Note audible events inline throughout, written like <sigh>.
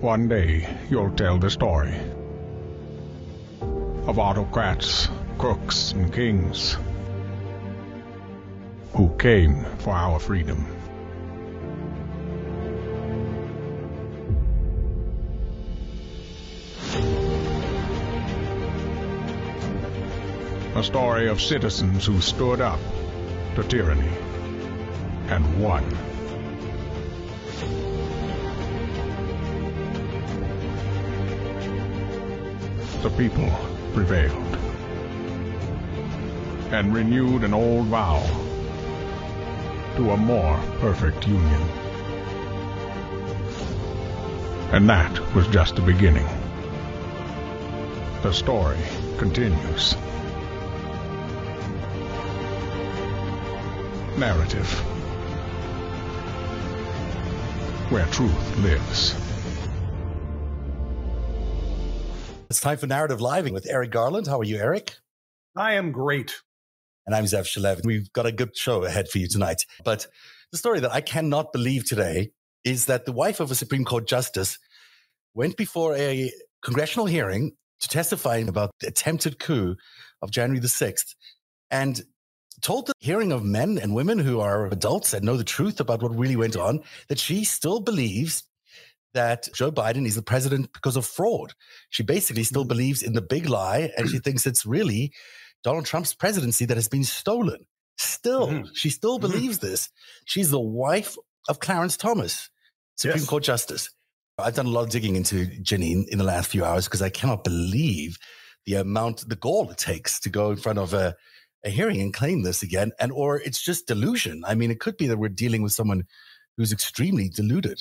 One day you'll tell the story of autocrats, crooks, and kings who came for our freedom. A story of citizens who stood up to tyranny and won. The people prevailed and renewed an old vow to a more perfect union. And that was just the beginning. The story continues. Narrative. Where truth lives. It's time for Narrative Live with Eric Garland. How are you, Eric? I am great. And I'm Zev Shalev. We've got a good show ahead for you tonight. But the story that I cannot believe today is that the wife of a Supreme Court justice went before a congressional hearing to testify about the attempted coup of January the 6th and told the hearing of men and women who are adults and know the truth about what really went on that she still believes that Joe Biden is the president because of fraud. She basically still mm-hmm. believes in the big lie and she thinks it's really Donald Trump's presidency that has been stolen. Still, mm-hmm. she still mm-hmm. believes this. She's the wife of Clarence Thomas, Supreme yes. Court Justice. I've done a lot of digging into Janine in the last few hours because I cannot believe the amount, the gall it takes to go in front of a, a hearing and claim this again. And, or it's just delusion. I mean, it could be that we're dealing with someone who's extremely deluded.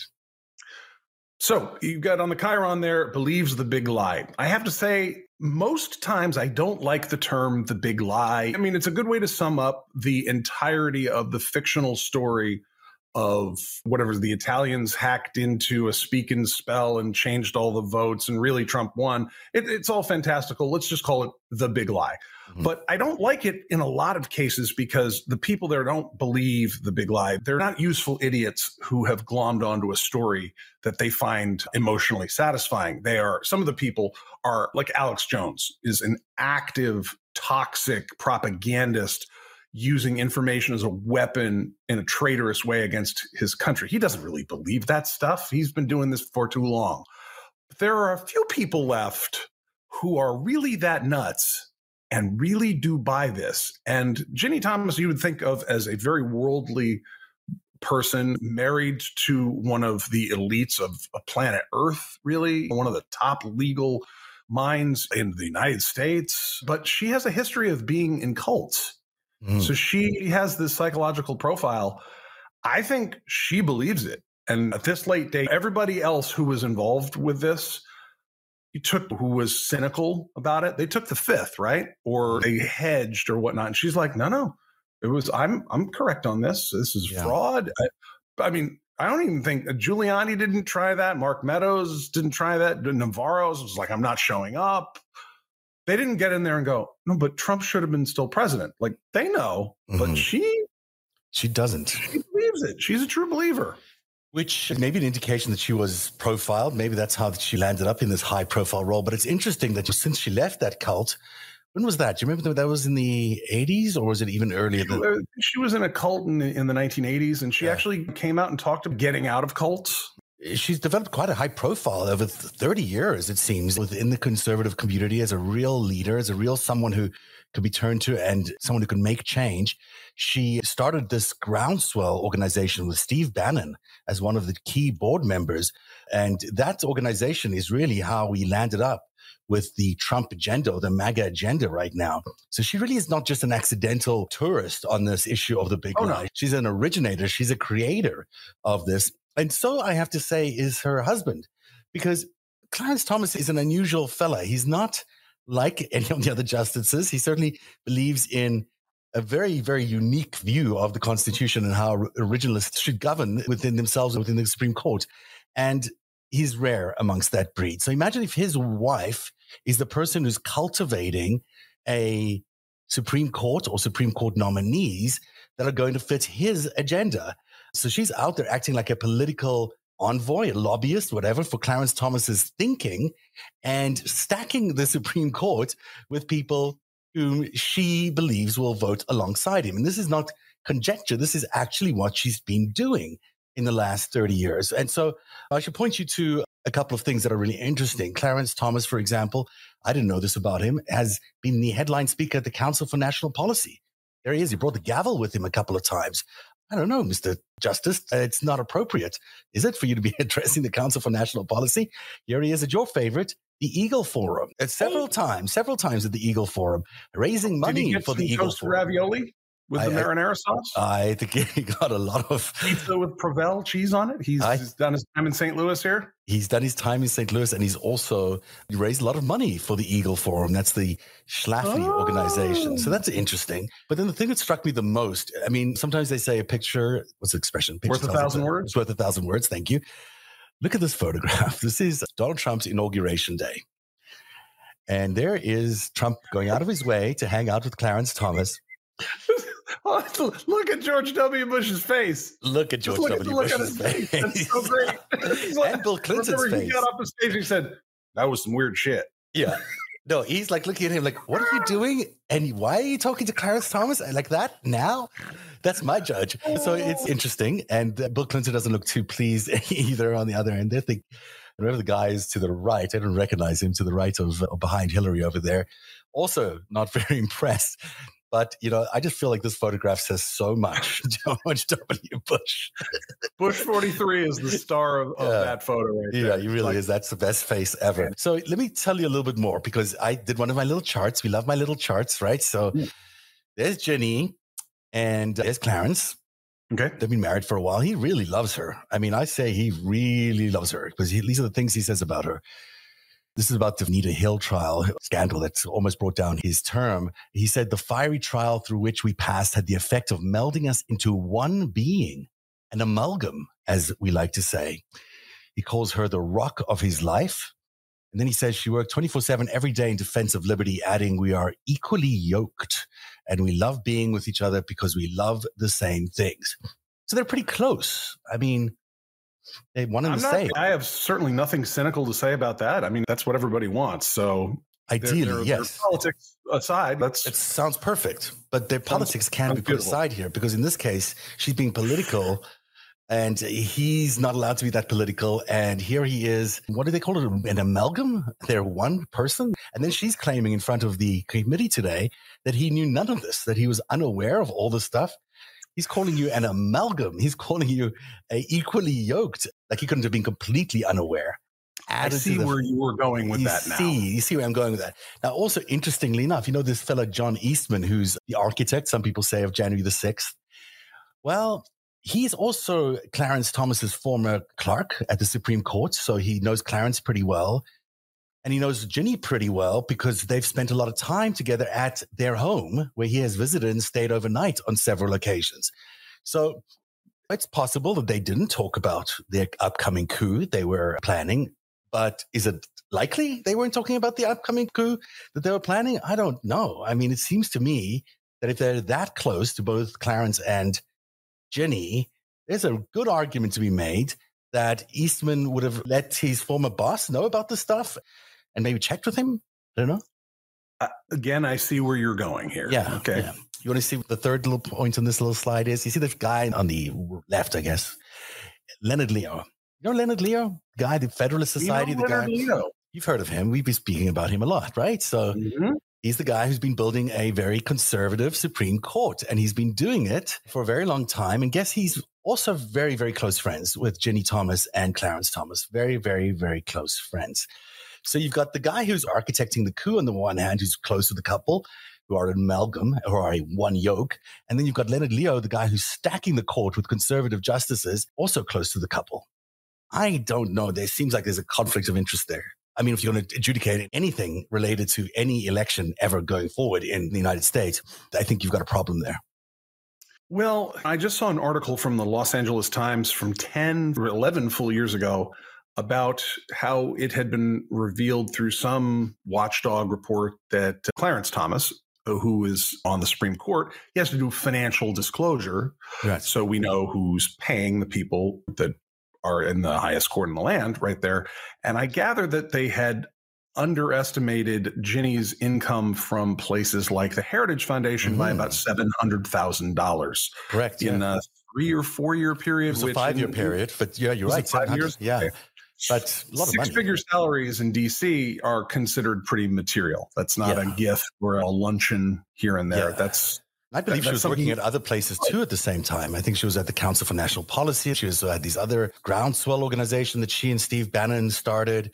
So you've got on the Chyron there, believes the big lie. I have to say, most times I don't like the term the big lie. I mean, it's a good way to sum up the entirety of the fictional story of whatever the Italians hacked into a speak and spell and changed all the votes and really Trump won. It, it's all fantastical. Let's just call it the big lie. Mm-hmm. But I don't like it in a lot of cases because the people there don't believe the big lie. They're not useful idiots who have glommed onto a story that they find emotionally satisfying. They are, some of the people are like Alex Jones is an active, toxic propagandist using information as a weapon in a traitorous way against his country. He doesn't really believe that stuff. He's been doing this for too long. But there are a few people left who are really that nuts and really do buy this. And Ginni Thomas, you would think of as a very worldly person, married to one of the elites of planet Earth, really, one of the top legal minds in the United States. But she has a history of being in cults. Mm. So she has this psychological profile. I think she believes it. And at this late date, everybody else who was involved with this you took who was cynical about it, they took the fifth, right? Or they hedged or whatnot. And she's like, no, no, it was, I'm, I'm correct on this. This is yeah. fraud. I, I, mean, I don't even think uh, Giuliani didn't try that. Mark Meadows didn't try that. Navarro's was like, I'm not showing up. They didn't get in there and go, no, but Trump should have been still president. Like they know, mm-hmm. but she, she doesn't. She believes it. She's a true believer. Which may be an indication that she was profiled. Maybe that's how she landed up in this high profile role. But it's interesting that since she left that cult, when was that? Do you remember that was in the 80s or was it even earlier? Than- she was in a cult in, in the 1980s and she yeah. actually came out and talked about getting out of cults. She's developed quite a high profile over 30 years, it seems, within the conservative community as a real leader, as a real someone who could be turned to and someone who could make change. She started this groundswell organization with Steve Bannon as one of the key board members. And that organization is really how we landed up with the Trump agenda or the MAGA agenda right now. So she really is not just an accidental tourist on this issue of the big oh, lie. No. She's an originator. She's a creator of this. And so I have to say is her husband, because Clarence Thomas is an unusual fella. He's not like any of the other justices. He certainly believes in a very, very unique view of the Constitution and how originalists should govern within themselves and within the Supreme Court. And he's rare amongst that breed. So imagine if his wife is the person who's cultivating a Supreme Court or Supreme Court nominees that are going to fit his agenda. So she's out there acting like a political envoy, a lobbyist, whatever, for Clarence Thomas's thinking and stacking the Supreme Court with people whom she believes will vote alongside him. And this is not conjecture. This is actually what she's been doing in the last 30 years. And so I should point you to a couple of things that are really interesting. Clarence Thomas, for example, I didn't know this about him, has been the headline speaker at the Council for National Policy. There he is. He brought the gavel with him a couple of times. I don't know, Mr. Justice. Uh, it's not appropriate, is it, for you to be <laughs> addressing the Council for National Policy? Here he is at your favorite, the Eagle Forum. At several times, several times at the Eagle Forum, raising money for the Eagle Forum. Ravioli? With the marinara sauce? I think <laughs> he got a lot of pizza with Provel cheese on it. He's, I, he's, done his time in St. Louis here. He's done his time in St. Louis, and he's also raised a lot of money for the Eagle Forum. That's the Schlafly oh. organization. So that's oh. interesting. But then the thing that struck me the most, I mean, sometimes they say a picture. What's the expression? Picture worth a thousand words. It's worth a thousand words. Thank you. Look at this <laughs> photograph. This is Donald Trump's inauguration day. And there is Trump going out of his way to hang out with Clarence Thomas. <laughs> Oh, <laughs> look at George W. Bush's face. Look at George look W. At Bush's face. face. That's so great. like, and Bill Clinton's face. He got off the stage and said, "That was some weird shit." Yeah. No, he's like looking at him like, "What are you doing? And why are you talking to Clarence Thomas like that now?" That's my judge. So it's interesting. And uh, Bill Clinton doesn't look too pleased <laughs> either. On the other end, they think Remember the guy is to the right, I don't recognize him to the right of, of behind Hillary over there. Also, not <laughs> very impressed but you know, I just feel like this photograph says so much. <laughs> George W. Bush. Bush forty three is the star of, of yeah. that photo right Yeah, he really like, is. That's the best face ever. So let me tell you a little bit more because I did one of my little charts. We love my little charts, right? So mm. there's Jenny and there's Clarence. Okay. They've been married for a while. He really loves her. I mean, I say he really loves her because these are the things he says about her. This is about the Anita Hill trial scandal that's almost brought down his term. He said the fiery trial through which we passed had the effect of melding us into one being, an amalgam, as we like to say. He calls her the rock of his life. And then he says she worked 24 7 every day in defense of liberty, adding, We are equally yoked and we love being with each other because we love the same things. So they're pretty close. I mean, they want him I'm to not, say. I have certainly nothing cynical to say about that. I mean, that's what everybody wants. So ideally, they're, they're, yes. They're politics aside, that's it sounds perfect. But their politics can be put beautiful. aside here because in this case, she's being political. And he's not allowed to be that political. And here he is. What do they call it? An amalgam? They're one person. And then she's claiming in front of the committee today that he knew none of this, that he was unaware of all this stuff. He's calling you an amalgam. He's calling you a equally yoked. Like he couldn't have been completely unaware. I see the, where you were going with that now. See, you see where I'm going with that. Now, also interestingly enough, you know this fellow John Eastman, who's the architect, some people say, of January the 6th. Well, he's also Clarence Thomas's former clerk at the Supreme Court, so he knows Clarence pretty well. And he knows Ginni pretty well because they've spent a lot of time together at their home where he has visited and stayed overnight on several occasions. So it's possible that they didn't talk about their upcoming coup they were planning, but is it likely they weren't talking about the upcoming coup that they were planning? I don't know. I mean, it seems to me that if they're that close to both Clarence and Ginni, there's a good argument to be made that Eastman would have let his former boss know about the stuff and maybe checked with him? I don't know. Uh, again, I see where you're going here. Yeah. Okay. Yeah. You want to see what the third little point on this little slide is? You see the guy on the left, I guess, Leonard Leo. You know Leonard Leo, guy, the Federalist Society, you know the Leonard guy. Leo. You've heard of him. We've been speaking about him a lot, right? So mm-hmm. he's the guy who's been building a very conservative Supreme Court, and he's been doing it for a very long time. And guess he's also very, very close friends with Ginni Thomas and Clarence Thomas. Very, very, very close friends. So you've got the guy who's architecting the coup on the one hand, who's close to the couple, who are an amalgam or are a one yoke. And then you've got Leonard Leo, the guy who's stacking the court with conservative justices, also close to the couple. I don't know. There seems like there's a conflict of interest there. I mean, if you're going to adjudicate anything related to any election ever going forward in the United States, I think you've got a problem there. Well, I just saw an article from the Los Angeles Times from 10 or 11 full years ago about how it had been revealed through some watchdog report that Clarence Thomas, who is on the Supreme Court, he has to do financial disclosure. Right. So we know who's paying the people that are in the highest court in the land right there. And I gather that they had underestimated Ginni's income from places like the Heritage Foundation mm-hmm. by about mm. $700,000. Correct. In yeah. a three or four year period. It was a five year period, but yeah, you're right. Five years? Yeah. But a lot Six of money. figure salaries in DC are considered pretty material. That's not yeah. a gift or a luncheon here and there. Yeah. That's I believe she was working at other places too at the same time. I think she was at the Council for National Policy. She was at these other groundswell organization that she and Steve Bannon started.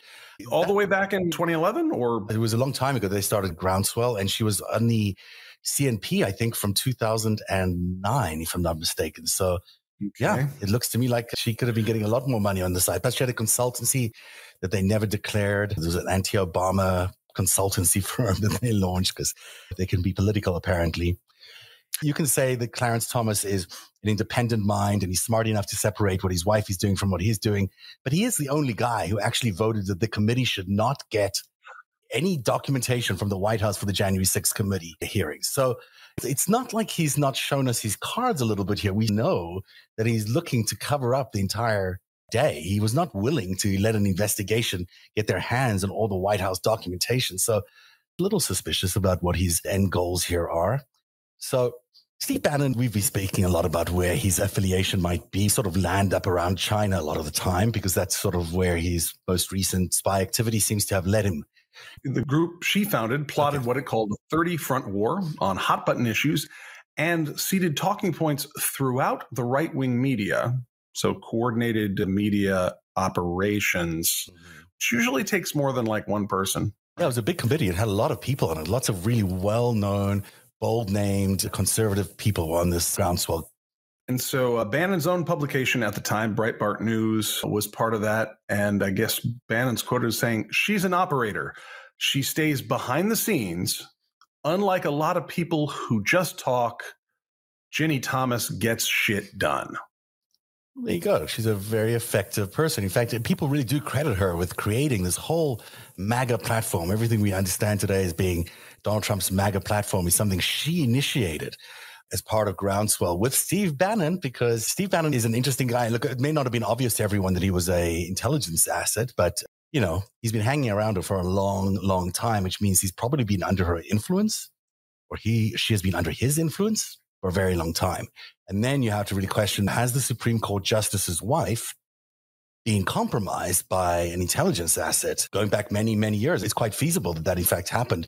All the way back in 2011 or it was a long time ago they started groundswell and she was on the CNP I think from 2009 if I'm not mistaken. So okay. yeah, it looks to me like she could have been getting a lot more money on the side. But she had a consultancy that they never declared. There was an anti-Obama consultancy <laughs> firm that they launched because they can be political apparently you can say that Clarence Thomas is an independent mind and he's smart enough to separate what his wife is doing from what he's doing. But he is the only guy who actually voted that the committee should not get any documentation from the White House for the January 6th committee hearings. So it's not like he's not shown us his cards a little bit here. We know that he's looking to cover up the entire day. He was not willing to let an investigation get their hands on all the White House documentation. So a little suspicious about what his end goals here are. So Steve Bannon, we've been speaking a lot about where his affiliation might be, sort of land up around China a lot of the time, because that's sort of where his most recent spy activity seems to have led him. The group she founded plotted okay. what it called the 30 front war on hot button issues and seeded talking points throughout the right wing media. So, coordinated media operations, mm-hmm. which usually takes more than like one person. Yeah, it was a big committee. It had a lot of people on it, lots of really well known, bold named conservative people on this groundswell. And so uh, Bannon's own publication at the time, Breitbart News, was part of that. And I guess Bannon's quoted as saying, She's an operator. She stays behind the scenes. Unlike a lot of people who just talk, Ginni Thomas gets shit done. There you go. She's a very effective person. In fact, people really do credit her with creating this whole MAGA platform. Everything we understand today as being Donald Trump's MAGA platform is something she initiated as part of Groundswell with Steve Bannon, because Steve Bannon is an interesting guy. Look, it may not have been obvious to everyone that he was a intelligence asset, but you know, he's been hanging around her for a long, long time, which means he's probably been under her influence, or he, she has been under his influence for a very long time. And then you have to really question, has the Supreme Court justice's wife been compromised by an intelligence asset going back many, many years? It's quite feasible that that in fact happened.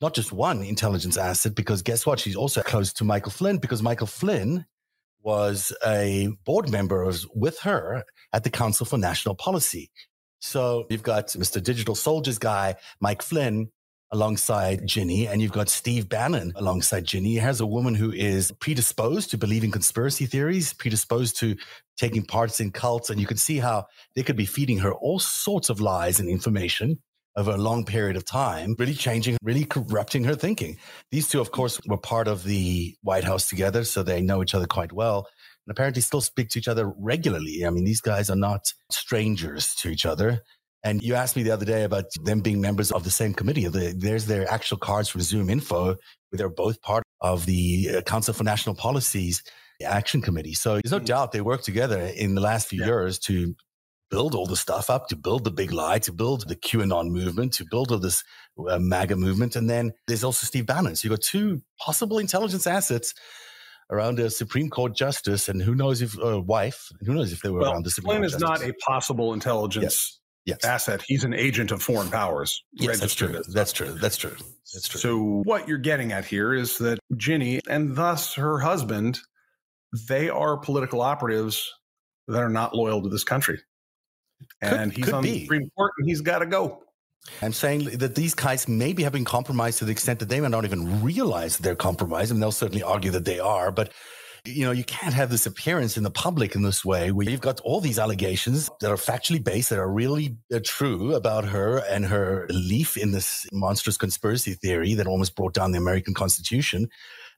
Not just one intelligence asset, because guess what? She's also close to Michael Flynn because Michael Flynn was a board member with her at the Council for National Policy. So you've got Mr. Digital Soldiers guy, Mike Flynn, alongside Ginni, and you've got Steve Bannon alongside Ginni. Here's a woman who is predisposed to believing conspiracy theories, predisposed to taking parts in cults, and you can see how they could be feeding her all sorts of lies and information over a long period of time, really changing, really corrupting her thinking. These two, of course, were part of the White House together, so they know each other quite well. And apparently still speak to each other regularly. I mean, these guys are not strangers to each other. And you asked me the other day about them being members of the same committee. There's their actual cards from Zoom Info, where they're both part of the uh, Council for National Policies Action Committee. So there's no doubt they worked together in the last few yeah. years to build all the stuff up, to build the big lie, to build the QAnon movement, to build all this uh, MAGA movement. And then there's also Steve Bannon. So you've got two possible intelligence assets around a Supreme Court justice, and who knows if a uh, wife, who knows if they were well, around the Supreme Flynn Court is justice. not a possible intelligence yes yes. asset. He's an agent of foreign powers. Yes, that's true. That's true. That's true. That's true. So what you're getting at here is that Ginni and thus her husband, they are political operatives that are not loyal to this country. And could, he's could on be. the Supreme Court and he's got to go. I'm saying that these guys maybe have been compromised to the extent that they may not even realize they're compromised. and they'll certainly argue that they are. But you know, you can't have this appearance in the public in this way where you've got all these allegations that are factually based, that are really uh, true about her and her belief in this monstrous conspiracy theory that almost brought down the American Constitution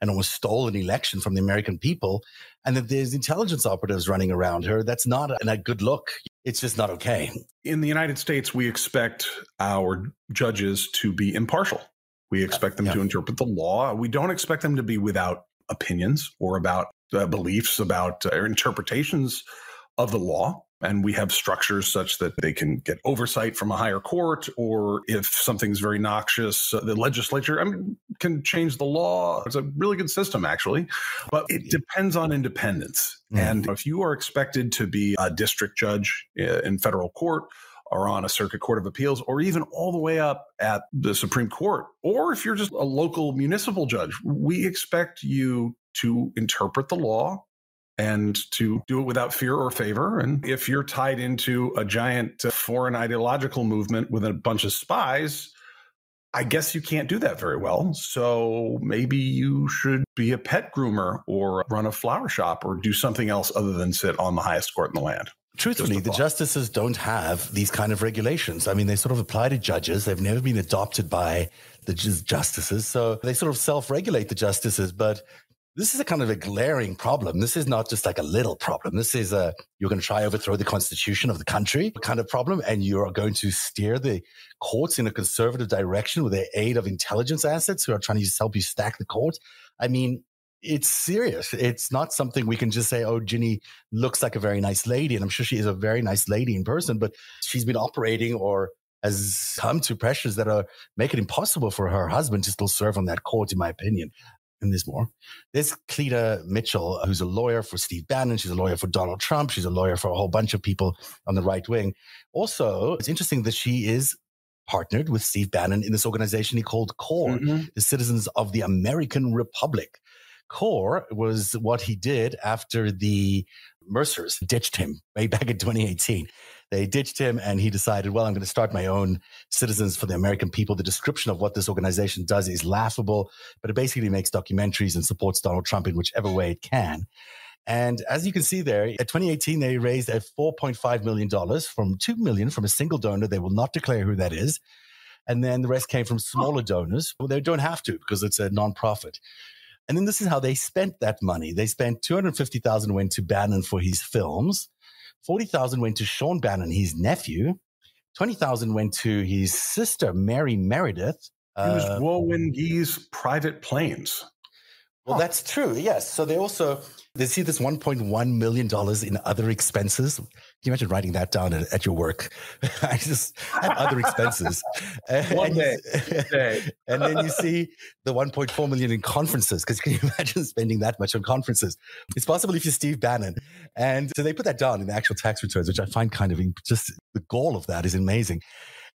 and almost stole an election from the American people. And that there's intelligence operatives running around her. That's not a, a good look. It's just not okay. In the United States, we expect our judges to be impartial. We expect them yeah. to interpret the law. We don't expect them to be without opinions or about uh, beliefs about uh, interpretations of the law. And we have structures such that they can get oversight from a higher court, or if something's very noxious, uh, the legislature I mean, can change the law. It's a really good system, actually, but it depends on independence. Mm. And if you are expected to be a district judge uh, in federal court, or on a circuit court of appeals, or even all the way up at the Supreme Court, or if you're just a local municipal judge, we expect you to interpret the law and to do it without fear or favor. And if you're tied into a giant uh, foreign ideological movement with a bunch of spies, I guess you can't do that very well. So maybe you should be a pet groomer or run a flower shop or do something else other than sit on the highest court in the land. Truthfully, the justices don't have these kind of regulations. I mean, they sort of apply to judges. They've never been adopted by the justices. So they sort of self regulate the justices. But this is a kind of a glaring problem. This is not just like a little problem. This is a, you're going to try overthrow the constitution of the country kind of problem. And you are going to steer the courts in a conservative direction with the aid of intelligence assets who are trying to help you stack the court. I mean, it's serious. It's not something we can just say, oh, Ginni looks like a very nice lady. And I'm sure she is a very nice lady in person, but she's been operating or has come to pressures that are make it impossible for her husband to still serve on that court, in my opinion and there's more. There's Cleta Mitchell, who's a lawyer for Steve Bannon. She's a lawyer for Donald Trump. She's a lawyer for a whole bunch of people on the right wing. Also, it's interesting that she is partnered with Steve Bannon in this organization he called CORE, mm-hmm. the Citizens of the American Republic. CORE was what he did after the Mercers ditched him way back in 2018. They ditched him and he decided, well, I'm going to start my own Citizens for the American People. The description of what this organization does is laughable, but it basically makes documentaries and supports Donald Trump in whichever way it can. And as you can see there, at 2018, they raised a $4.5 million from 2 million from a single donor. They will not declare who that is. And then the rest came from smaller donors. Well, they don't have to because it's a nonprofit. And then this is how they spent that money. They spent 250,000 went to Bannon for his films. 40,000 went to Sean Bannon, his nephew. 20,000 went to his sister, Mary Meredith. He was uh, Guo private planes. Well, that's true. Yes. So they also they see this 1.1 million dollars in other expenses. Can you imagine writing that down at, at your work? <laughs> I just have other expenses. <laughs> One and, day. day. <laughs> and then you see the 1.4 million in conferences. Because can you imagine spending that much on conferences? It's possible if you're Steve Bannon. And so they put that down in the actual tax returns, which I find kind of just the gall of that is amazing.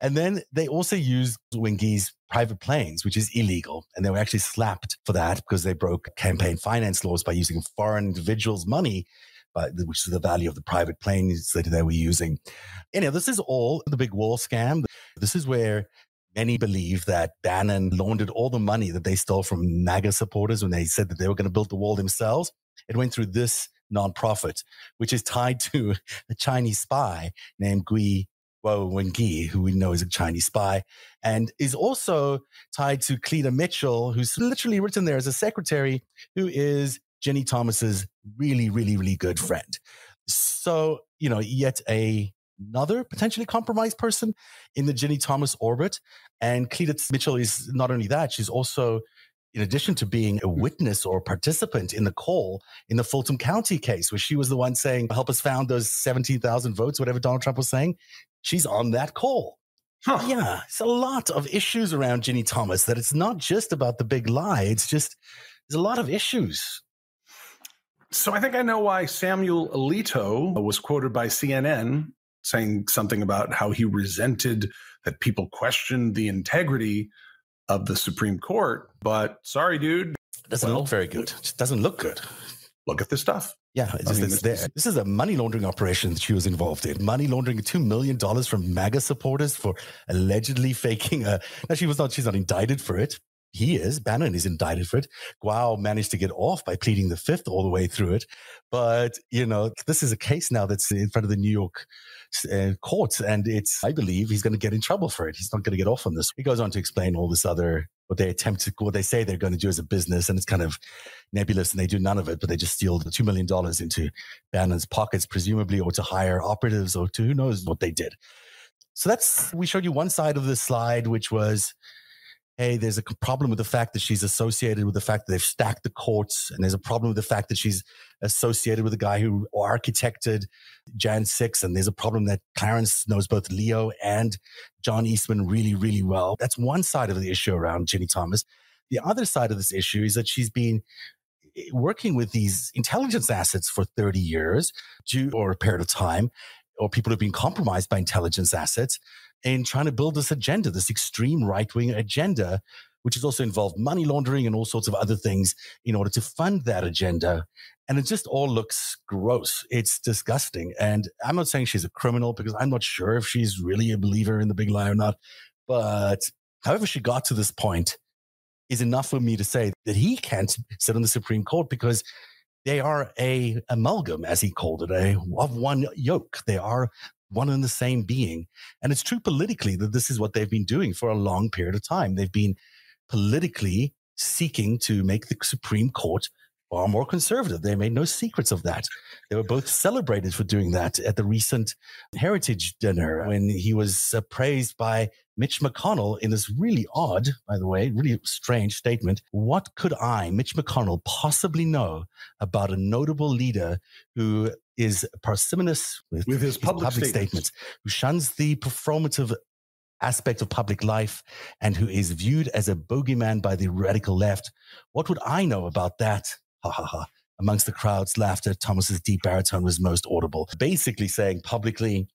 And then they also used Wengui's private planes, which is illegal. And they were actually slapped for that because they broke campaign finance laws by using foreign individuals' money, which is the value of the private planes that they were using. Anyhow, this is all the big wall scam. This is where many believe that Bannon laundered all the money that they stole from MAGA supporters when they said that they were going to build the wall themselves. It went through this nonprofit, which is tied to <laughs> a Chinese spy named Gui Guo Wengui, who we know is a Chinese spy, and is also tied to Cleta Mitchell, who's literally written there as a secretary, who is Jenny Thomas's really, really, really good friend. So, you know, yet a another potentially compromised person in the Jenny Thomas orbit. And Cleta Mitchell is not only that, she's also in addition to being a hmm. witness or participant in the call in the Fulton County case, where she was the one saying, help us found those 17,000 votes, whatever Donald Trump was saying, she's on that call. Huh. Yeah, it's a lot of issues around Ginni Thomas that it's not just about the big lie. It's just, there's a lot of issues. So I think I know why Samuel Alito was quoted by CNN saying something about how he resented that people questioned the integrity of the Supreme Court. But sorry, dude. It doesn't well, look very good. It doesn't look good. Look at this stuff. Yeah, it's, I mean, it's this, this, is a money laundering operation that she was involved in. Money laundering $2 million from MAGA supporters for allegedly <laughs> faking a. Now, she was not, she's not indicted for it. He is. Bannon is indicted for it. Guo managed to get off by pleading the fifth all the way through it. But, you know, this is a case now that's in front of the New York uh, courts. And it's, I believe he's going to get in trouble for it. He's not going to get off on this. He goes on to explain all this other, what they attempt to, what they say they're going to do as a business. And it's kind of nebulous and they do none of it, but they just steal the $2 million into Bannon's pockets, presumably, or to hire operatives or to who knows what they did. So that's, we showed you one side of the slide, which was, hey, there's a problem with the fact that she's associated with the fact that they've stacked the courts, and there's a problem with the fact that she's associated with the guy who architected Jan 6, and there's a problem that Clarence knows both Leo and John Eastman really, really well. That's one side of the issue around Ginni Thomas. The other side of this issue is that she's been eh, working with these intelligence assets for 30 years due, or a period of time, or people have been compromised by intelligence assets in trying to build this agenda, this extreme right wing agenda, which has also involved money laundering and all sorts of other things in order to fund that agenda. And it just all looks gross. It's disgusting. And I'm not saying she's a criminal because I'm not sure if she's really a believer in the big lie or not. But however she got to this point is enough for me to say that he can't sit on the Supreme Court because they are a amalgam, as he called it, a of one yoke. They are one and the same being. And it's true politically that this is what they've been doing for a long period of time. They've been politically seeking to make the Supreme Court far more conservative. They made no secrets of that. They were both celebrated for doing that at the recent Heritage dinner when he was praised by Mitch McConnell in this really odd, by the way, really strange statement. What could I, Mitch McConnell, possibly know about a notable leader who is parsimonious with, with his public, public statements. statements, who shuns the performative aspect of public life and who is viewed as a bogeyman by the radical left. What would I know about that? Ha ha ha. Amongst the crowd's laughter, Thomas's deep baritone was most audible, basically saying publicly,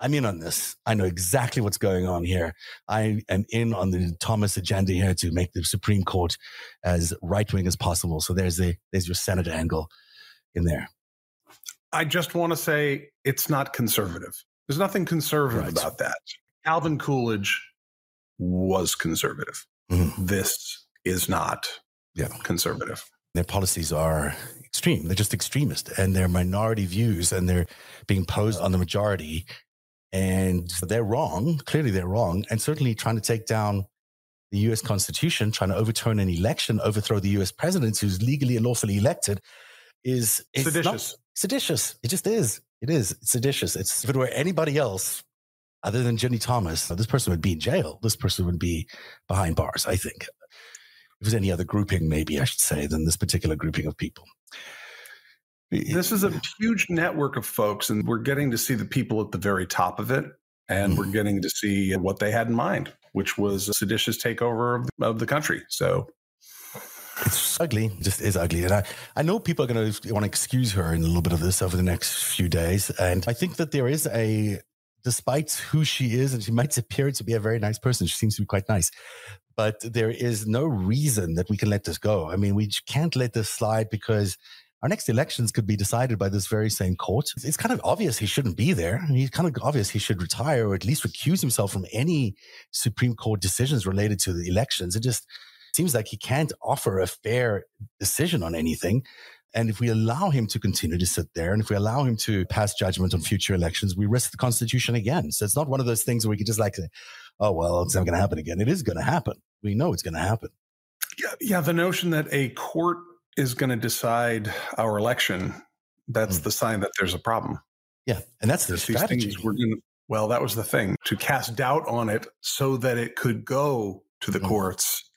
I'm in on this. I know exactly what's going on here. I am in on the Thomas agenda here to make the Supreme Court as right wing as possible. So there's the there's your Senate angle in there. I just want to say it's not conservative. There's nothing conservative right. about that. Calvin Coolidge was conservative. Mm-hmm. This is not yeah. conservative. Their policies are extreme. They're just extremist and they're minority views and they're being posed on the majority. And they're wrong. Clearly, they're wrong. And certainly trying to take down the US Constitution, trying to overturn an election, overthrow the US president who's legally and lawfully elected is seditious. Seditious. It just is. It is. It's seditious. It's if it were anybody else other than Ginni Thomas, this person would be in jail. This person would be behind bars, I think. If there's any other grouping, maybe I should say, than this particular grouping of people. This is a huge network of folks, and we're getting to see the people at the very top of it. And mm we're getting to see what they had in mind, which was a seditious takeover of the, of the country. So it's ugly, it just is ugly. And I, I know people are going to want to excuse her in a little bit of this over the next few days. And I think that there is a, despite who she is, and she might appear to be a very nice person, she seems to be quite nice. But there is no reason that we can let this go. I mean, we can't let this slide because our next elections could be decided by this very same court. It's kind of obvious he shouldn't be there. He's kind of obvious he should retire or at least recuse himself from any Supreme Court decisions related to the elections. It just seems like he can't offer a fair decision on anything. And if we allow him to continue to sit there and if we allow him to pass judgment on future elections, we risk the Constitution again. So it's not one of those things where we can just like say, oh, well, it's not going to happen again. It is going to happen. We know it's going to happen. Yeah, yeah. The notion that a court is going to decide our election, that's mm. the sign that there's a problem. Yeah. And that's the strategy. Well, that was the thing to cast doubt on it so that it could go to the mm. courts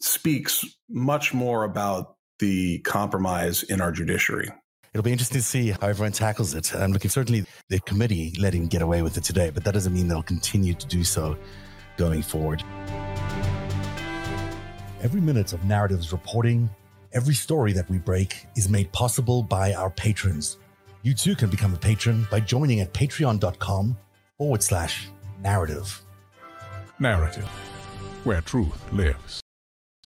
speaks much more about the compromise in our judiciary. It'll be interesting to see how everyone tackles it. I'm looking certainly the committee let him get away with it today, but that doesn't mean they'll continue to do so going forward. Every minute of narratives reporting, every story that we break is made possible by our patrons. You too can become a patron by joining at patreon.com forward slash narrative. Narrative, where truth lives.